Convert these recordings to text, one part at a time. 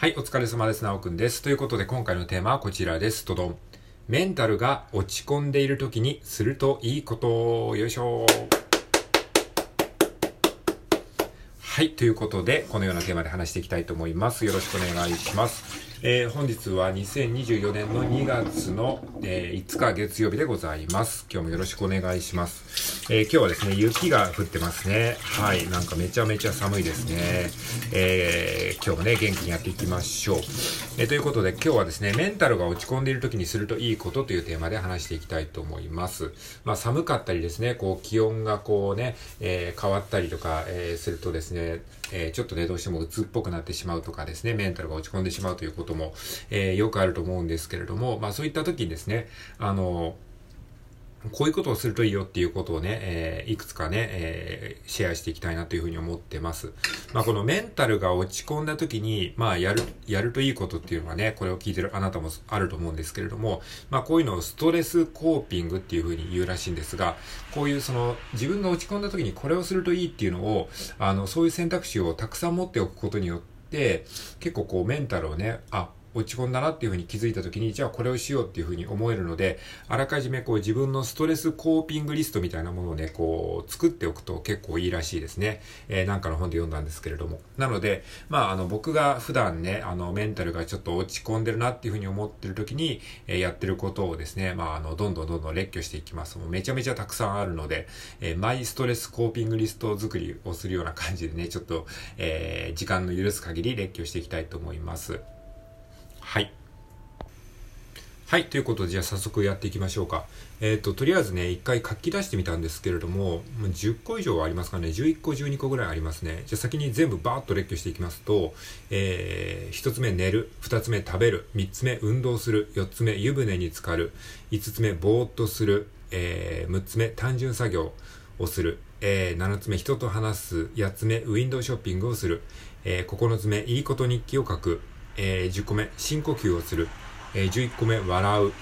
はい、お疲れ様です。なおくんです。ということで、今回のテーマはこちらです。どどん。メンタルが落ち込んでいる時にするといいこと。よいしょ。はい、ということで、このようなテーマで話していきたいと思います。よろしくお願いします。えー、本日は2024年の2月の、えー、5日月曜日でございます。今日もよろしくお願いします。えー、今日はですね、雪が降ってますね。はい、なんかめちゃめちゃ寒いですね。え今日もね、元気にやっていきましょう。えということで今日はですね、メンタルが落ち込んでいる時にするといいことというテーマで話していきたいと思います。まあ寒かったりですね、こう気温がこうね、え変わったりとか、えするとですね、えちょっとね、どうしても鬱っぽくなってしまうとかですね、メンタルが落ち込んでしまうということとも、えー、よくあると思うんですけれども、まあそういった時にですね、あの、こういうことをするといいよっていうことをね、えー、いくつかね、えー、シェアしていきたいなというふうに思ってます。まあ、このメンタルが落ち込んだ時に、まあ、やる、やるといいことっていうのはね、これを聞いてるあなたもあると思うんですけれども、まあ、こういうのをストレスコーピングっていうふうに言うらしいんですが、こういうその、自分が落ち込んだ時にこれをするといいっていうのを、あの、そういう選択肢をたくさん持っておくことによって、結構こうメンタルをね、あ、落ち込んだなっていうふうに気づいた時に、じゃあこれをしようっていうふうに思えるので、あらかじめこう自分のストレスコーピングリストみたいなものをね、こう作っておくと結構いいらしいですね。えー、なんかの本で読んだんですけれども。なので、まああの僕が普段ね、あのメンタルがちょっと落ち込んでるなっていうふうに思ってる時に、えー、やってることをですね、まああの、どんどんどんどん列挙していきます。もうめちゃめちゃたくさんあるので、えー、マイストレスコーピングリスト作りをするような感じでね、ちょっと、えー、時間の許す限り列挙していきたいと思います。はい。ということで、じゃあ早速やっていきましょうか。えっ、ー、と、とりあえずね、一回書き出してみたんですけれども、10個以上はありますかね。11個、12個ぐらいありますね。じゃあ先に全部バーッと列挙していきますと、えー、1つ目寝る、2つ目食べる、3つ目運動する、4つ目湯船に浸かる、5つ目ぼーっとする、えー、6つ目単純作業をする、えー、7つ目人と話す、8つ目ウィンドウショッピングをする、えー、9つ目いいこと日記を書く、えー、10個目深呼吸をする、えー、11個目、笑う。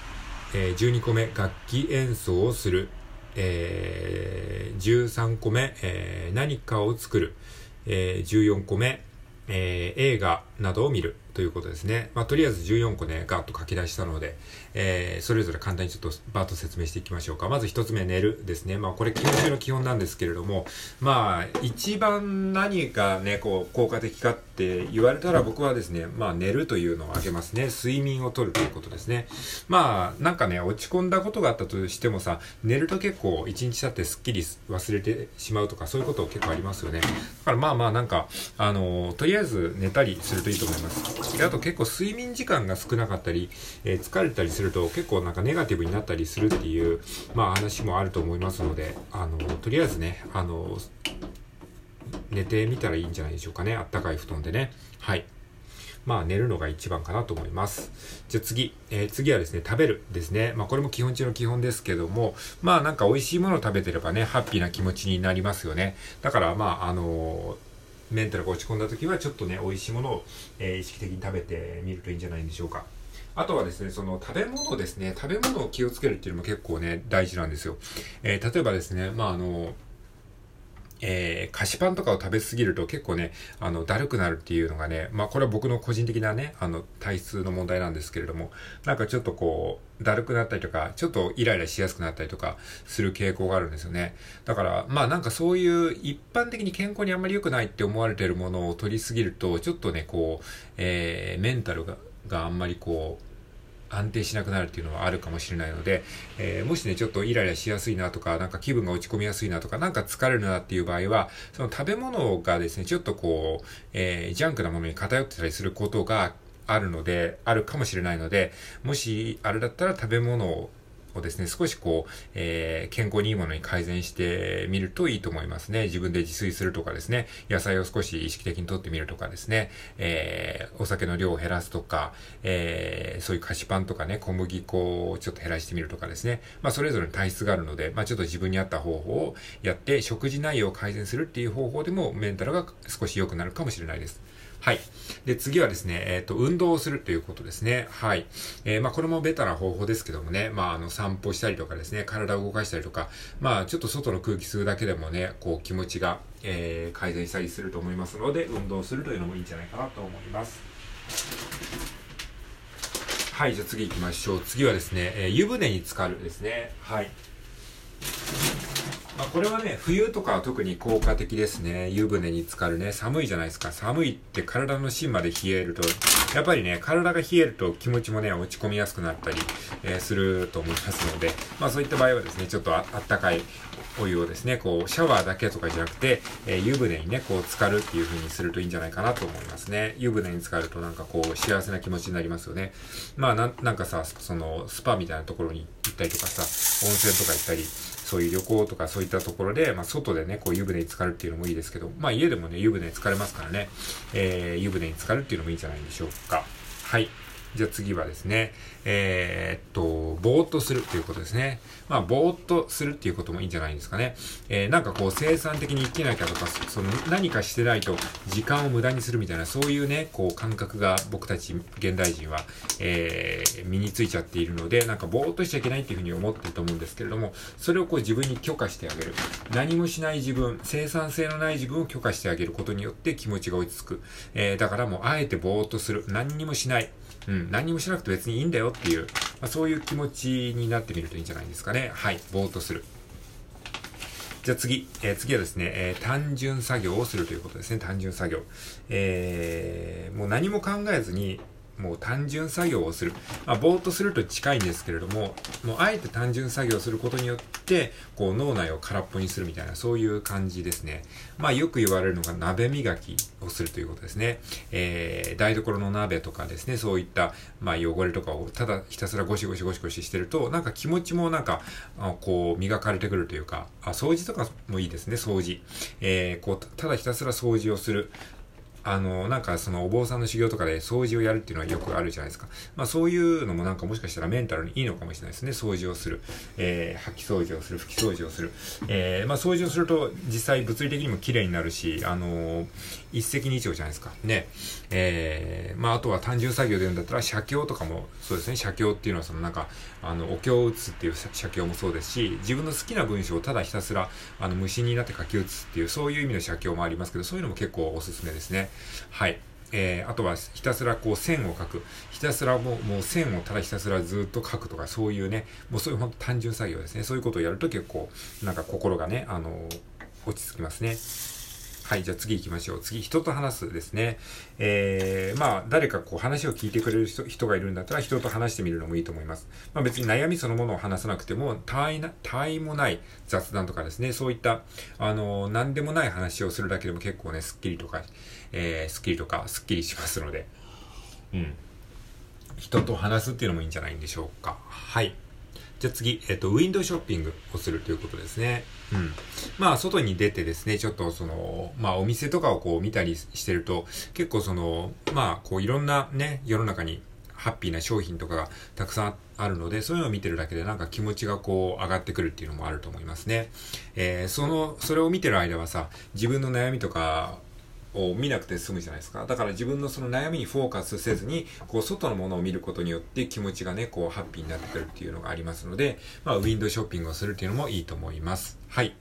えー、12個目、楽器演奏をする。えー、13個目、えー、何かを作る。えー、14個目、えー、映画などを見る。ということですね。まあ、とりあえず14個ね、ガーッと書き出したので、えー、それぞれ簡単にちょっとバーッと説明していきましょうか。まず1つ目、寝るですね。まあ、これ、基本中の基本なんですけれども、まあ、一番何がね、こう、効果的かって言われたら僕はですね、まあ、寝るというのを挙げますね。睡眠をとるということですね。まあ、なんかね、落ち込んだことがあったとしてもさ、寝ると結構1日経ってスッキリ忘れてしまうとか、そういうこと結構ありますよね。だからまあまあ、なんか、あの、とりあえず寝たりするといいと思います。で、あと結構睡眠時間が少なかったり、えー、疲れたりすると結構なんかネガティブになったりするっていう、まあ話もあると思いますので、あの、とりあえずね、あの、寝てみたらいいんじゃないでしょうかね。あったかい布団でね。はい。まあ寝るのが一番かなと思います。じゃあ次、えー、次はですね、食べるですね。まあこれも基本中の基本ですけども、まあなんか美味しいものを食べてればね、ハッピーな気持ちになりますよね。だからまああのーメンタルが落ち込んだ時はちょっとね美味しいものを、えー、意識的に食べてみるといいんじゃないでしょうかあとはですね、その食べ物ですね、食べ物を気をつけるっていうのも結構ね、大事なんですよ。えー、例えばですね、まああの、えー、菓子パンとかを食べ過ぎると結構ね、あの、だるくなるっていうのがね、まあこれは僕の個人的なね、あの、体質の問題なんですけれども、なんかちょっとこう、だるくなったりとか、ちょっとイライラしやすくなったりとかする傾向があるんですよね。だから、まあなんかそういう一般的に健康にあんまり良くないって思われてるものを取りすぎると、ちょっとね、こう、えー、メンタルが、があんまりこう、安定しなくなるっていうのはあるかもしれないので、えー、もしね、ちょっとイライラしやすいなとか、なんか気分が落ち込みやすいなとか、なんか疲れるなっていう場合は、その食べ物がですね、ちょっとこう、えー、ジャンクなものに偏ってたりすることがあるので、あるかもしれないので、もしあれだったら食べ物ををですね、少しこう、えー、健康にいいものに改善してみるといいと思いますね。自分で自炊するとかですね、野菜を少し意識的にとってみるとかですね、えー、お酒の量を減らすとか、えー、そういう菓子パンとかね、小麦粉をちょっと減らしてみるとかですね、まあそれぞれの体質があるので、まあちょっと自分に合った方法をやって、食事内容を改善するっていう方法でもメンタルが少し良くなるかもしれないです。はい。で、次はですね、えっ、ー、と、運動をするということですね。はい。えー、まあ、これもベタな方法ですけどもね、まあ、あの、散歩したりとかですね、体を動かしたりとか、まあ、ちょっと外の空気吸うだけでもね、こう、気持ちが、えー、改善したりすると思いますので、運動するというのもいいんじゃないかなと思います。はい、じゃあ次行きましょう。次はですね、え、湯船に浸かるですね。はい。まあ、これはね、冬とかは特に効果的ですね。湯船に浸かるね。寒いじゃないですか。寒いって体の芯まで冷えると、やっぱりね、体が冷えると気持ちもね、落ち込みやすくなったり、えー、すると思いますので、まあそういった場合はですね、ちょっとあったかいお湯をですね、こう、シャワーだけとかじゃなくて、えー、湯船にね、こう、浸かるっていう風にするといいんじゃないかなと思いますね。湯船に浸かるとなんかこう、幸せな気持ちになりますよね。まあな、なんかさ、その、スパみたいなところに行ったりとかさ、温泉とか行ったり、そういう旅行とかそういったところで、まあ、外でね、こう湯船に浸かるっていうのもいいですけど、まあ、家でもね、湯船に浸かれますからね、えー、湯船に浸かるっていうのもいいんじゃないでしょうか。はい。じゃあ次はですね、えー、っと、ぼーっとするっていうことですね。まあ、ぼーっとするっていうこともいいんじゃないですかね。えー、なんかこう、生産的に生きなきゃとか、その、何かしてないと時間を無駄にするみたいな、そういうね、こう、感覚が僕たち現代人は、えー、身についちゃっているので、なんかぼーっとしちゃいけないっていうふうに思ってると思うんですけれども、それをこう自分に許可してあげる。何もしない自分、生産性のない自分を許可してあげることによって気持ちが落ち着く。えー、だからもう、あえてぼーっとする。何にもしない。うん、何もしなくて別にいいんだよっていう、まあ、そういう気持ちになってみるといいんじゃないですかね。はい、ぼーっとする。じゃあ次、えー、次はですね、えー、単純作業をするということですね。単純作業。えー、もう何も考えずに、もう単純作業をする。まあ、ぼーっとすると近いんですけれども、もうあえて単純作業をすることによって、こう脳内を空っぽにするみたいな、そういう感じですね。まあよく言われるのが鍋磨きをするということですね。えー、台所の鍋とかですね、そういった、まあ汚れとかをただひたすらゴシゴシゴシゴシしてると、なんか気持ちもなんか、こう磨かれてくるというか、あ、掃除とかもいいですね、掃除。えー、こう、ただひたすら掃除をする。あの、なんかそのお坊さんの修行とかで掃除をやるっていうのはよくあるじゃないですか。まあそういうのもなんかもしかしたらメンタルにいいのかもしれないですね。掃除をする。えー、吐き掃除をする。拭き掃除をする。えー、まあ掃除をすると実際物理的にも綺麗になるし、あのー、一石二鳥じゃないですか。ね。えー、まああとは単純作業で言うんだったら写経とかもそうですね。写経っていうのはそのなんか、あの、お経を打つっていう写経もそうですし、自分の好きな文章をただひたすら、あの、無心になって書き写すっていう、そういう意味の写経もありますけど、そういうのも結構おすすめですね。はい。えー、あとはひたすらこう線を描く。ひたすらもうもう線をただひたすらずっと描くとか、そういうね、もうそういう本当単純作業ですね。そういうことをやると結構、なんか心がね、あのー、落ち着きますね。はい、じゃあ次行きましょう。次、人と話すですね。えー、まあ、誰かこう話を聞いてくれる人がいるんだったら人と話してみるのもいいと思います。まあ別に悩みそのものを話さなくても、他愛な、他愛もない雑談とかですね、そういった、あの、何でもない話をするだけでも結構ね、スッキリとか、えー、スッキリとか、スッキリしますので、うん。人と話すっていうのもいいんじゃないんでしょうか。はい。じゃあ次、えっ、と、ウィンドウショッピングをするということですね。うん。まあ、外に出てですね、ちょっとその、まあ、お店とかをこう見たりしてると、結構その、まあ、こういろんなね、世の中にハッピーな商品とかがたくさんあるので、そういうのを見てるだけでなんか気持ちがこう上がってくるっていうのもあると思いますね。えー、その、それを見てる間はさ、自分の悩みとかを見なくて済むじゃないですか。だから自分のその悩みにフォーカスせずに、こう外のものを見ることによって気持ちがね、こうハッピーになってくるっていうのがありますので、まあウィンドウショッピングをするっていうのもいいと思います。はい。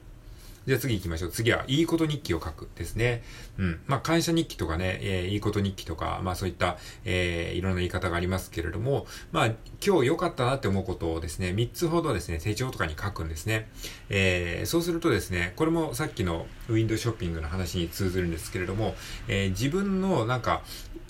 じゃあ次行きましょう。次は、いいこと日記を書くですね。うん。まあ、感謝日記とかね、えー、いいこと日記とか、まあそういった、えー、いろんな言い方がありますけれども、まあ、今日良かったなって思うことをですね、3つほどですね、手帳とかに書くんですね。えー、そうするとですね、これもさっきのウィンドウショッピングの話に通ずるんですけれども、えー、自分のなんか、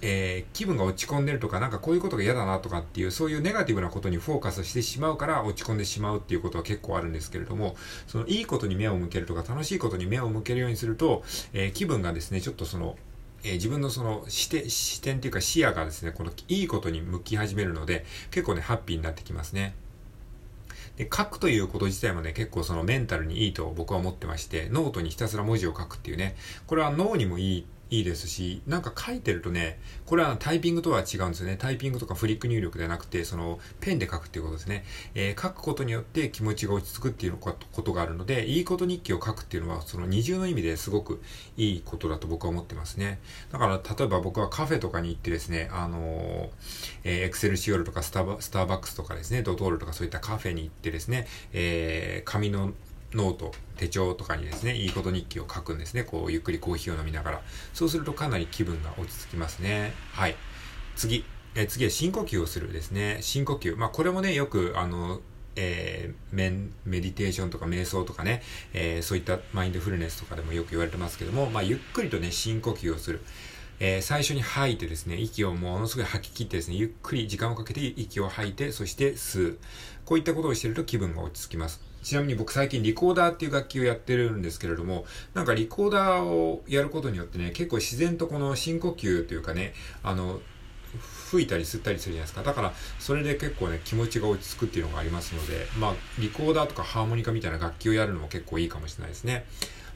えー、気分が落ち込んでるとか、なんかこういうことが嫌だなとかっていう、そういうネガティブなことにフォーカスしてしまうから落ち込んでしまうっていうことは結構あるんですけれども、そのいいことに目を向けるとか、楽しいことに目を向けるようにすると、えー、気分がですね、ちょっとその、えー、自分のその視点、視点っていうか視野がですね、このいいことに向き始めるので、結構ね、ハッピーになってきますね。で、書くということ自体もね、結構そのメンタルにいいと僕は思ってまして、ノートにひたすら文字を書くっていうね、これは脳にもいいいいですし、なんか書いてるとね、これはタイピングとは違うんですよね。タイピングとかフリック入力ではなくて、そのペンで書くっていうことですね。えー、書くことによって気持ちが落ち着くっていうことがあるので、いいこと日記を書くっていうのは、その二重の意味ですごくいいことだと僕は思ってますね。だから、例えば僕はカフェとかに行ってですね、あのー、えー、エクセルシオールとかスタバスターバックスとかですね、ドトールとかそういったカフェに行ってですね、えー、紙のノート、手帳とかにですね、いいこと日記を書くんですね。こう、ゆっくりコーヒーを飲みながら。そうするとかなり気分が落ち着きますね。はい。次。え次は深呼吸をするですね。深呼吸。まあ、これもね、よく、あの、えー、メメディテーションとか瞑想とかね、えー、そういったマインドフルネスとかでもよく言われてますけども、まあ、ゆっくりとね、深呼吸をする。えー、最初に吐いてですね、息をものすごい吐き切ってですね、ゆっくり時間をかけて息を吐いて、そして吸う。こういったことをしてると気分が落ち着きます。ちなみに僕最近リコーダーっていう楽器をやってるんですけれども、なんかリコーダーをやることによってね、結構自然とこの深呼吸というかね、あの、吹いたり吸ったりするじゃないですか。だから、それで結構ね、気持ちが落ち着くっていうのがありますので、まあ、リコーダーとかハーモニカみたいな楽器をやるのも結構いいかもしれないですね。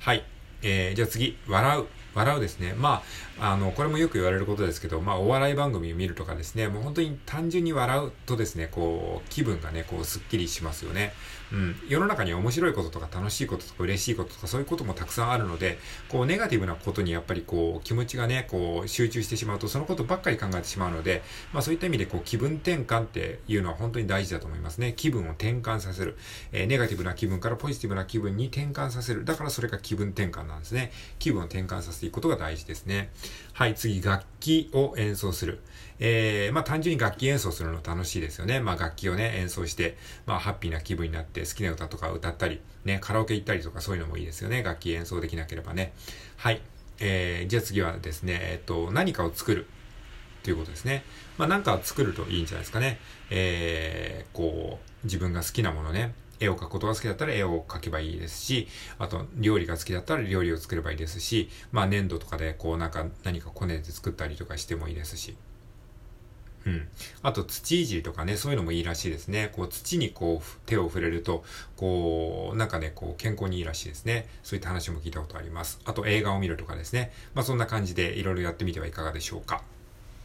はい。えー、じゃあ次、笑う。笑うですね。まあ、あの、これもよく言われることですけど、まあ、お笑い番組を見るとかですね、もう本当に単純に笑うとですね、こう、気分がね、こう、スッキリしますよね。うん。世の中に面白いこととか楽しいこととか嬉しいこととかそういうこともたくさんあるので、こう、ネガティブなことにやっぱりこう、気持ちがね、こう、集中してしまうと、そのことばっかり考えてしまうので、まあ、そういった意味でこう、気分転換っていうのは本当に大事だと思いますね。気分を転換させる。えー、ネガティブな気分からポジティブな気分に転換させる。だからそれが気分転換なんですね。気分を転換させていくことが大事ですね。はい、次、楽器を演奏する。えー、まあ単純に楽器演奏するの楽しいですよね。まあ楽器をね、演奏して、まあハッピーな気分になって好きな歌とか歌ったり、ね、カラオケ行ったりとかそういうのもいいですよね。楽器演奏できなければね。はい。えー、じゃあ次はですね、えっと、何かを作る。ということですね。まあなんか作るといいんじゃないですかね。えー、こう、自分が好きなものね、絵を描くことが好きだったら絵を描けばいいですし、あと料理が好きだったら料理を作ればいいですし、まあ粘土とかでこうなんか何かこねて作ったりとかしてもいいですし。うん。あと土いじりとかね、そういうのもいいらしいですね。こう土にこう手を触れると、こう、なんかね、こう健康にいいらしいですね。そういった話も聞いたことあります。あと映画を見るとかですね。まあそんな感じでいろいろやってみてはいかがでしょうか。